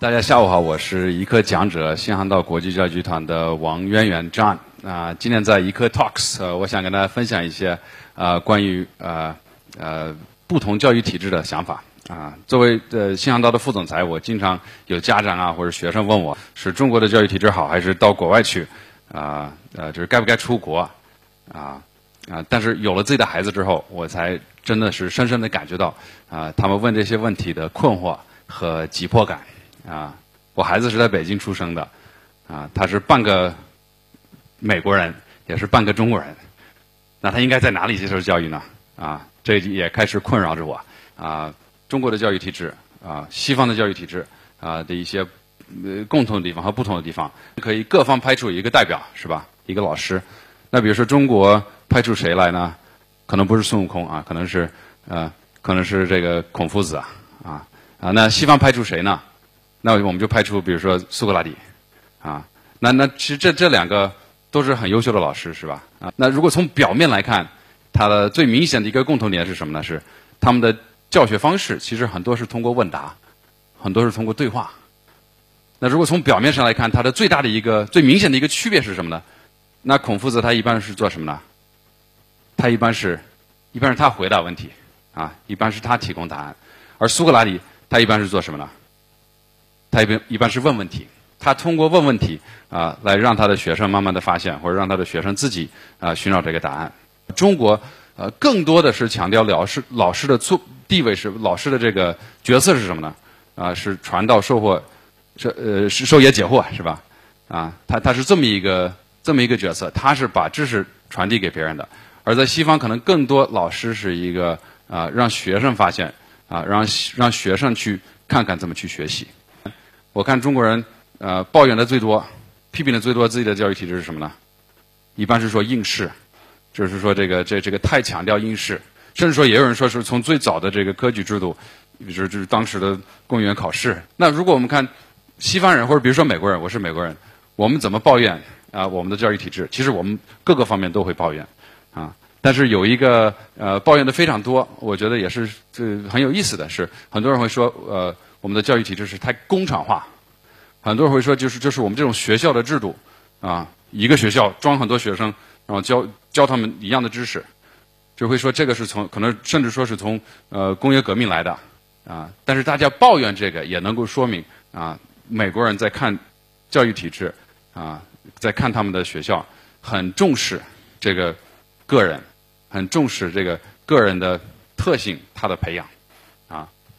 大家下午好，我是一课讲者新航道国际教育集团的王渊源 John 啊，今天在一课 Talks，呃，我想跟大家分享一些啊关于呃呃不同教育体制的想法啊。作为呃新航道的副总裁，我经常有家长啊或者学生问我，是中国的教育体制好，还是到国外去啊？呃，就是该不该出国啊啊？但是有了自己的孩子之后，我才真的是深深的感觉到啊，他们问这些问题的困惑和急迫感。啊，我孩子是在北京出生的，啊，他是半个美国人，也是半个中国人，那他应该在哪里接受教育呢？啊，这也开始困扰着我。啊，中国的教育体制，啊，西方的教育体制，啊的一些呃共同的地方和不同的地方，可以各方派出一个代表，是吧？一个老师。那比如说中国派出谁来呢？可能不是孙悟空啊，可能是呃，可能是这个孔夫子啊，啊啊，那西方派出谁呢？那我们就派出，比如说苏格拉底，啊，那那其实这这两个都是很优秀的老师，是吧？啊，那如果从表面来看，他的最明显的一个共同点是什么呢？是他们的教学方式其实很多是通过问答，很多是通过对话。那如果从表面上来看，它的最大的一个最明显的一个区别是什么呢？那孔夫子他一般是做什么呢？他一般是，一般是他回答问题，啊，一般是他提供答案，而苏格拉底他一般是做什么呢？他一般一般是问问题，他通过问问题啊，来让他的学生慢慢的发现，或者让他的学生自己啊寻找这个答案。中国呃更多的是强调老师老师的作地位是老师的这个角色是什么呢？啊，是传道授惑，是呃是授业解惑是吧？啊，他他是这么一个这么一个角色，他是把知识传递给别人的。而在西方，可能更多老师是一个啊让学生发现啊让让学生去看看怎么去学习。我看中国人呃抱怨的最多，批评的最多自己的教育体制是什么呢？一般是说应试，就是说这个这这个太强调应试，甚至说也有人说是从最早的这个科举制度，就是就是当时的公务员考试。那如果我们看西方人或者比如说美国人，我是美国人，我们怎么抱怨啊我们的教育体制？其实我们各个方面都会抱怨啊，但是有一个呃抱怨的非常多，我觉得也是这很有意思的是，很多人会说呃。我们的教育体制是太工厂化，很多人会说，就是就是我们这种学校的制度啊，一个学校装很多学生，然后教教他们一样的知识，就会说这个是从可能甚至说是从呃工业革命来的啊。但是大家抱怨这个，也能够说明啊，美国人在看教育体制啊，在看他们的学校，很重视这个个人，很重视这个个人的特性，他的培养。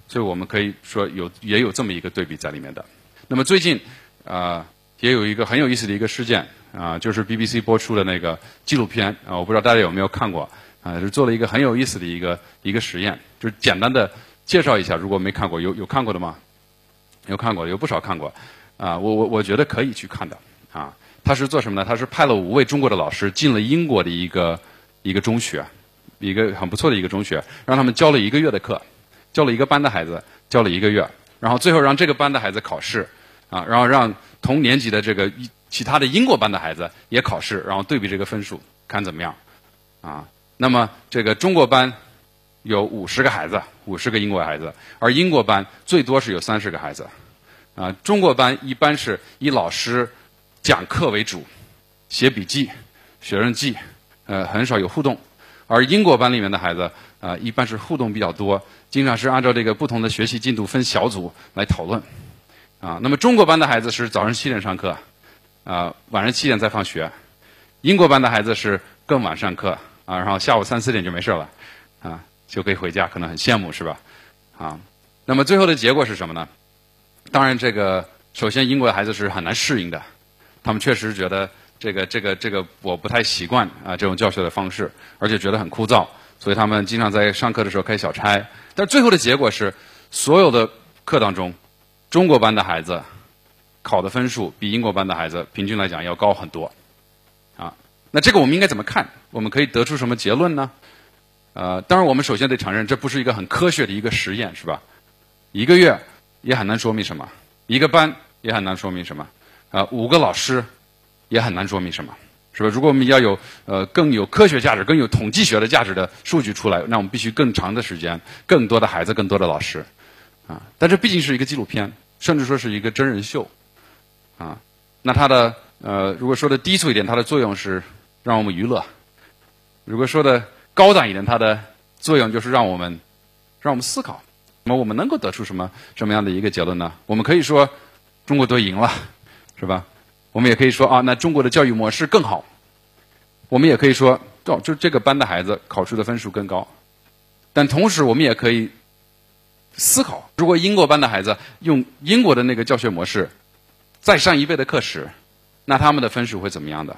所以我们可以说有也有这么一个对比在里面的。那么最近啊也有一个很有意思的一个事件啊，就是 BBC 播出的那个纪录片啊，我不知道大家有没有看过啊，是做了一个很有意思的一个一个实验，就是简单的介绍一下，如果没看过，有有看过的吗？有看过，有不少看过啊，我我我觉得可以去看的啊。他是做什么呢？他是派了五位中国的老师进了英国的一个一个中学，一个很不错的一个中学，让他们教了一个月的课。教了一个班的孩子，教了一个月，然后最后让这个班的孩子考试，啊，然后让同年级的这个其他的英国班的孩子也考试，然后对比这个分数，看怎么样，啊，那么这个中国班有五十个孩子，五十个英国孩子，而英国班最多是有三十个孩子，啊，中国班一般是以老师讲课为主，写笔记、学生记，呃，很少有互动，而英国班里面的孩子。啊，一般是互动比较多，经常是按照这个不同的学习进度分小组来讨论。啊，那么中国班的孩子是早上七点上课，啊，晚上七点再放学。英国班的孩子是更晚上课，啊，然后下午三四点就没事了，啊，就可以回家，可能很羡慕是吧？啊，那么最后的结果是什么呢？当然，这个首先英国的孩子是很难适应的，他们确实觉得这个这个这个我不太习惯啊这种教学的方式，而且觉得很枯燥。所以他们经常在上课的时候开小差，但最后的结果是，所有的课当中，中国班的孩子考的分数比英国班的孩子平均来讲要高很多，啊，那这个我们应该怎么看？我们可以得出什么结论呢？呃，当然我们首先得承认，这不是一个很科学的一个实验，是吧？一个月也很难说明什么，一个班也很难说明什么，啊，五个老师也很难说明什么。是吧？如果我们要有呃更有科学价值、更有统计学的价值的数据出来，那我们必须更长的时间、更多的孩子、更多的老师，啊！但这毕竟是一个纪录片，甚至说是一个真人秀，啊，那它的呃，如果说的低俗一点，它的作用是让我们娱乐；如果说的高档一点，它的作用就是让我们让我们思考。那么我们能够得出什么什么样的一个结论呢？我们可以说中国队赢了，是吧？我们也可以说啊，那中国的教育模式更好。我们也可以说，哦，就这个班的孩子考出的分数更高。但同时，我们也可以思考：如果英国班的孩子用英国的那个教学模式再上一倍的课时，那他们的分数会怎么样的？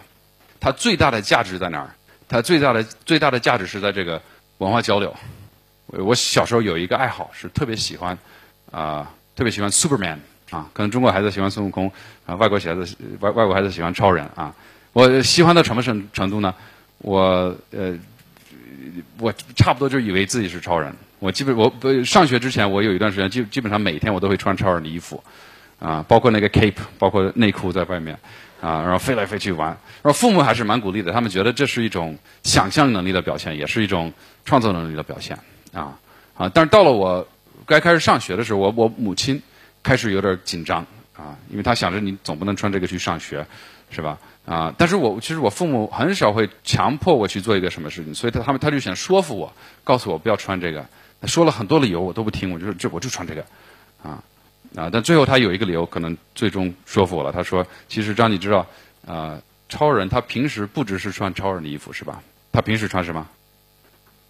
它最大的价值在哪儿？它最大的最大的价值是在这个文化交流。我小时候有一个爱好，是特别喜欢啊，特别喜欢 Superman 啊，可能中国孩子喜欢孙悟空啊，外国孩子外外国孩子喜欢超人啊。我喜欢到什么程程度呢？我呃。我差不多就以为自己是超人。我基本我上学之前，我有一段时间基基本上每天我都会穿超人的衣服，啊，包括那个 cape，包括内裤在外面，啊，然后飞来飞去玩。然后父母还是蛮鼓励的，他们觉得这是一种想象能力的表现，也是一种创作能力的表现，啊啊。但是到了我该开始上学的时候，我我母亲开始有点紧张，啊，因为他想着你总不能穿这个去上学，是吧？啊！但是我其实我父母很少会强迫我去做一个什么事情，所以他他们他就想说服我，告诉我不要穿这个。他说了很多理由，我都不听，我就说这我就穿这个，啊啊！但最后他有一个理由，可能最终说服我了。他说：“其实张，你知道，啊，超人他平时不只是穿超人的衣服，是吧？他平时穿什么？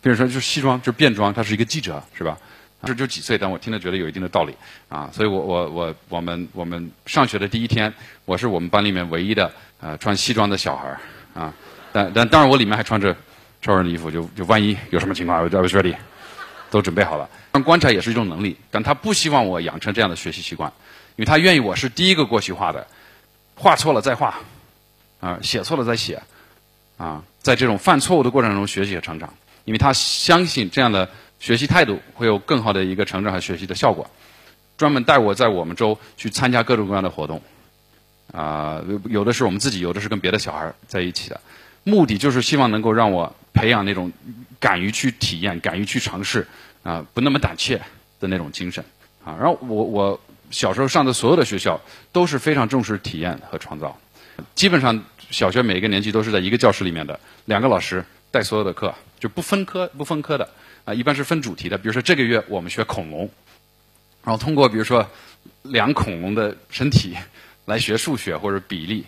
比如说就是西装，就是便装。他是一个记者，是吧？这就几岁，但我听了觉得有一定的道理啊。所以我我我我们我们上学的第一天，我是我们班里面唯一的。”啊，穿西装的小孩儿啊，但但当然我里面还穿着超人的衣服，就就万一有什么情况，I was ready，都准备好了。但观察也是一种能力，但他不希望我养成这样的学习习惯，因为他愿意我是第一个过去画的，画错了再画，啊，写错了再写，啊，在这种犯错误的过程中学习和成长，因为他相信这样的学习态度会有更好的一个成长和学习的效果，专门带我在我们州去参加各种各样的活动。啊，有的是我们自己，有的是跟别的小孩在一起的，目的就是希望能够让我培养那种敢于去体验、敢于去尝试啊，不那么胆怯的那种精神啊。然后我我小时候上的所有的学校都是非常重视体验和创造，基本上小学每一个年级都是在一个教室里面的，两个老师带所有的课，就不分科不分科的一般是分主题的。比如说这个月我们学恐龙，然后通过比如说量恐龙的身体。来学数学或者比例，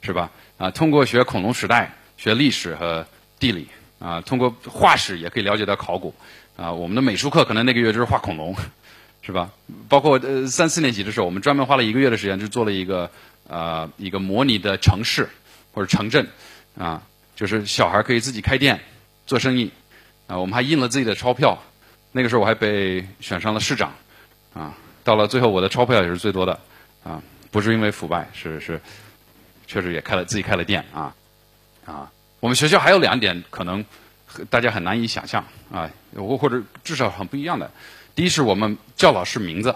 是吧？啊，通过学恐龙时代、学历史和地理，啊，通过化石也可以了解到考古，啊，我们的美术课可能那个月就是画恐龙，是吧？包括呃三四年级的时候，我们专门花了一个月的时间，就做了一个呃一个模拟的城市或者城镇，啊，就是小孩可以自己开店做生意，啊，我们还印了自己的钞票，那个时候我还被选上了市长，啊，到了最后我的钞票也是最多的，啊。不是因为腐败，是是，确实也开了自己开了店啊，啊，我们学校还有两点可能大家很难以想象啊，或或者至少很不一样的。第一是我们叫老师名字，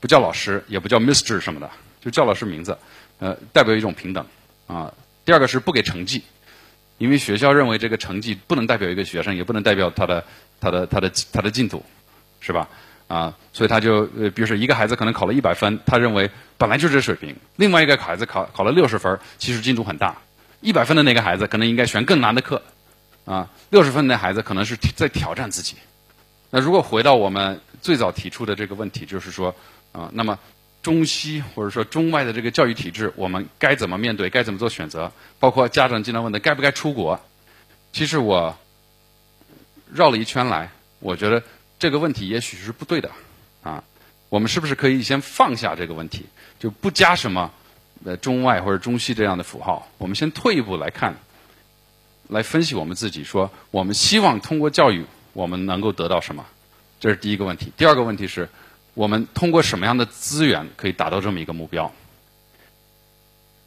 不叫老师，也不叫 Mister 什么的，就叫老师名字，呃，代表一种平等啊。第二个是不给成绩，因为学校认为这个成绩不能代表一个学生，也不能代表他的他的他的他的进度，是吧？啊，所以他就呃，比如说一个孩子可能考了一百分，他认为本来就这水平；另外一个孩子考考了六十分，其实进度很大。一百分的那个孩子可能应该选更难的课，啊，六十分的孩子可能是在挑战自己。那如果回到我们最早提出的这个问题，就是说，啊，那么中西或者说中外的这个教育体制，我们该怎么面对？该怎么做选择？包括家长经常问的该不该出国？其实我绕了一圈来，我觉得。这个问题也许是不对的，啊，我们是不是可以先放下这个问题，就不加什么呃中外或者中西这样的符号？我们先退一步来看，来分析我们自己，说我们希望通过教育我们能够得到什么？这是第一个问题。第二个问题是，我们通过什么样的资源可以达到这么一个目标？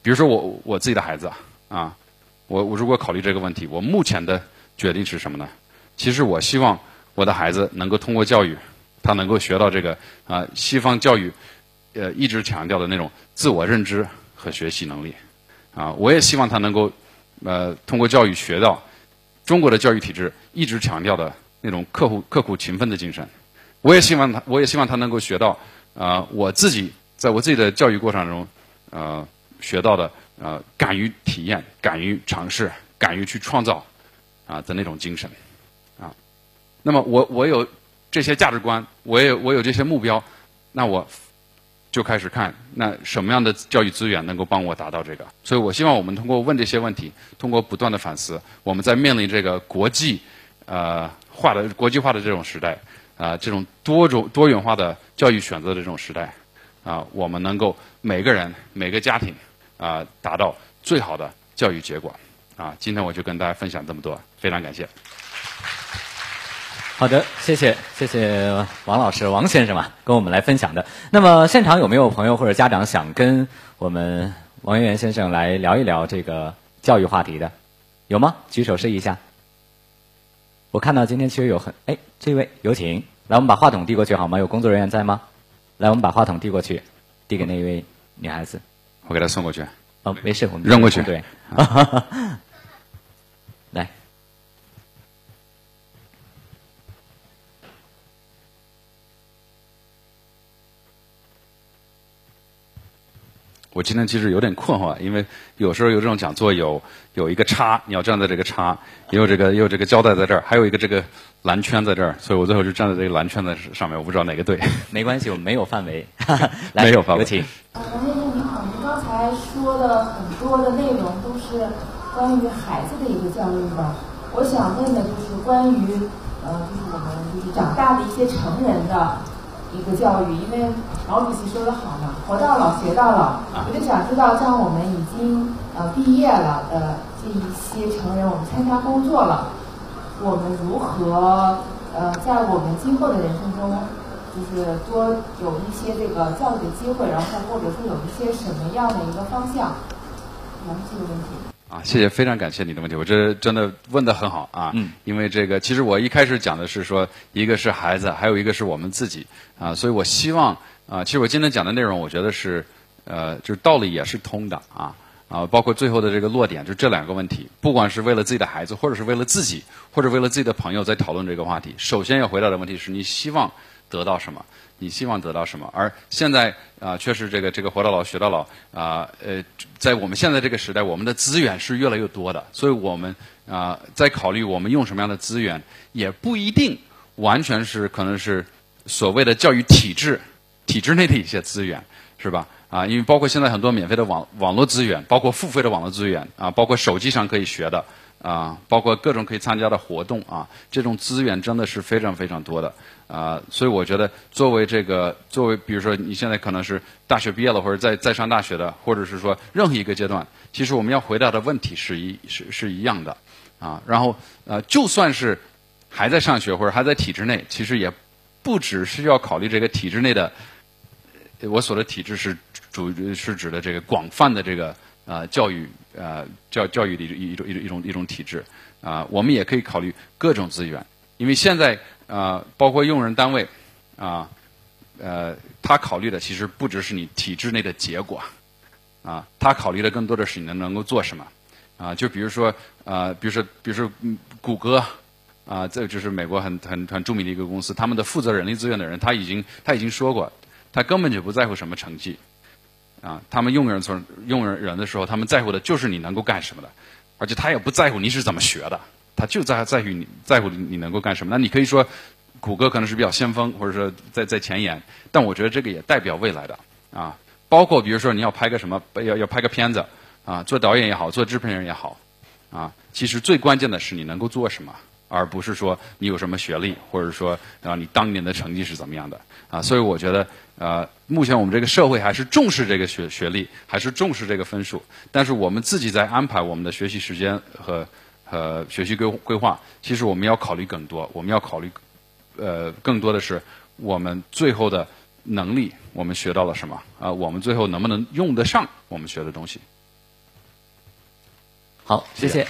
比如说我我自己的孩子啊，我我如果考虑这个问题，我目前的决定是什么呢？其实我希望。我的孩子能够通过教育，他能够学到这个啊，西方教育呃一直强调的那种自我认知和学习能力啊。我也希望他能够呃通过教育学到中国的教育体制一直强调的那种刻苦刻苦勤奋的精神。我也希望他，我也希望他能够学到啊，我自己在我自己的教育过程中，呃，学到的，呃，敢于体验、敢于尝试、敢于去创造，啊的那种精神，啊，那么我我有这些价值观，我也我有这些目标，那我就开始看那什么样的教育资源能够帮我达到这个。所以我希望我们通过问这些问题，通过不断的反思，我们在面临这个国际呃化的国际化的这种时代。啊，这种多种多元化的教育选择的这种时代，啊，我们能够每个人每个家庭啊，达到最好的教育结果。啊，今天我就跟大家分享这么多，非常感谢。好的，谢谢谢谢王老师王先生啊，跟我们来分享的。那么现场有没有朋友或者家长想跟我们王媛媛先生来聊一聊这个教育话题的？有吗？举手示意一下。我看到今天其实有很哎，这位有请，来我们把话筒递过去好吗？有工作人员在吗？来，我们把话筒递过去，递给那一位女孩子。我给她送过去。哦，没事，我们扔过去。对。来。我今天其实有点困惑，因为有时候有这种讲座有有一个叉，你要站在这个叉，也有这个也有这个胶带在这儿，还有一个这个蓝圈在这儿，所以我最后就站在这个蓝圈的上面，我不知道哪个对。没关系，我们没有范围。没有范围。有请。王先生您好，您刚才说的很多的内容都是关于孩子的一个教育吧，我想问的就是关于呃，就是我们就是长大的一些成人的。一个教育，因为毛主席说的好嘛，“活到老，学到老”。我就想知道，像我们已经呃毕业了的这一些成人，我们参加工作了，我们如何呃在我们今后的人生中，就是多有一些这个教育的机会，然后或者说有一些什么样的一个方向？来这个问题。啊，谢谢，非常感谢你的问题，我这真的问的很好啊。嗯。因为这个，其实我一开始讲的是说，一个是孩子，还有一个是我们自己啊，所以我希望啊，其实我今天讲的内容，我觉得是呃，就是道理也是通的啊啊，包括最后的这个落点，就这两个问题，不管是为了自己的孩子，或者是为了自己，或者为了自己的朋友，在讨论这个话题，首先要回答的问题是你希望得到什么。你希望得到什么？而现在啊，确实这个这个活到老学到老啊，呃，在我们现在这个时代，我们的资源是越来越多的，所以我们啊，在考虑我们用什么样的资源，也不一定完全是可能是所谓的教育体制体制内的一些资源，是吧？啊，因为包括现在很多免费的网网络资源，包括付费的网络资源啊，包括手机上可以学的啊，包括各种可以参加的活动啊，这种资源真的是非常非常多的。啊，所以我觉得，作为这个，作为比如说你现在可能是大学毕业了，或者在在上大学的，或者是说任何一个阶段，其实我们要回答的问题是一是是一样的，啊，然后呃，就算是还在上学或者还在体制内，其实也不只是要考虑这个体制内的，我所的体制是主是指的这个广泛的这个啊教育啊教教育的一一种一种一种一种体制啊，我们也可以考虑各种资源，因为现在。啊，包括用人单位，啊，呃，他考虑的其实不只是你体制内的结果，啊，他考虑的更多的是你能能够做什么，啊，就比如说，啊，比如说，比如说，谷歌，啊，这就是美国很很很著名的一个公司，他们的负责人力资源的人，他已经他已经说过，他根本就不在乎什么成绩，啊，他们用人从用人人的时候，他们在乎的就是你能够干什么的，而且他也不在乎你是怎么学的。他就在在于你在乎你能够干什么？那你可以说，谷歌可能是比较先锋，或者说在在前沿，但我觉得这个也代表未来的啊。包括比如说你要拍个什么，要要拍个片子啊，做导演也好，做制片人也好啊，其实最关键的是你能够做什么，而不是说你有什么学历，或者说啊你当年的成绩是怎么样的啊。所以我觉得呃，目前我们这个社会还是重视这个学学历，还是重视这个分数，但是我们自己在安排我们的学习时间和。呃，学习规规划，其实我们要考虑更多，我们要考虑，呃，更多的是我们最后的能力，我们学到了什么啊？我们最后能不能用得上我们学的东西？好，谢谢。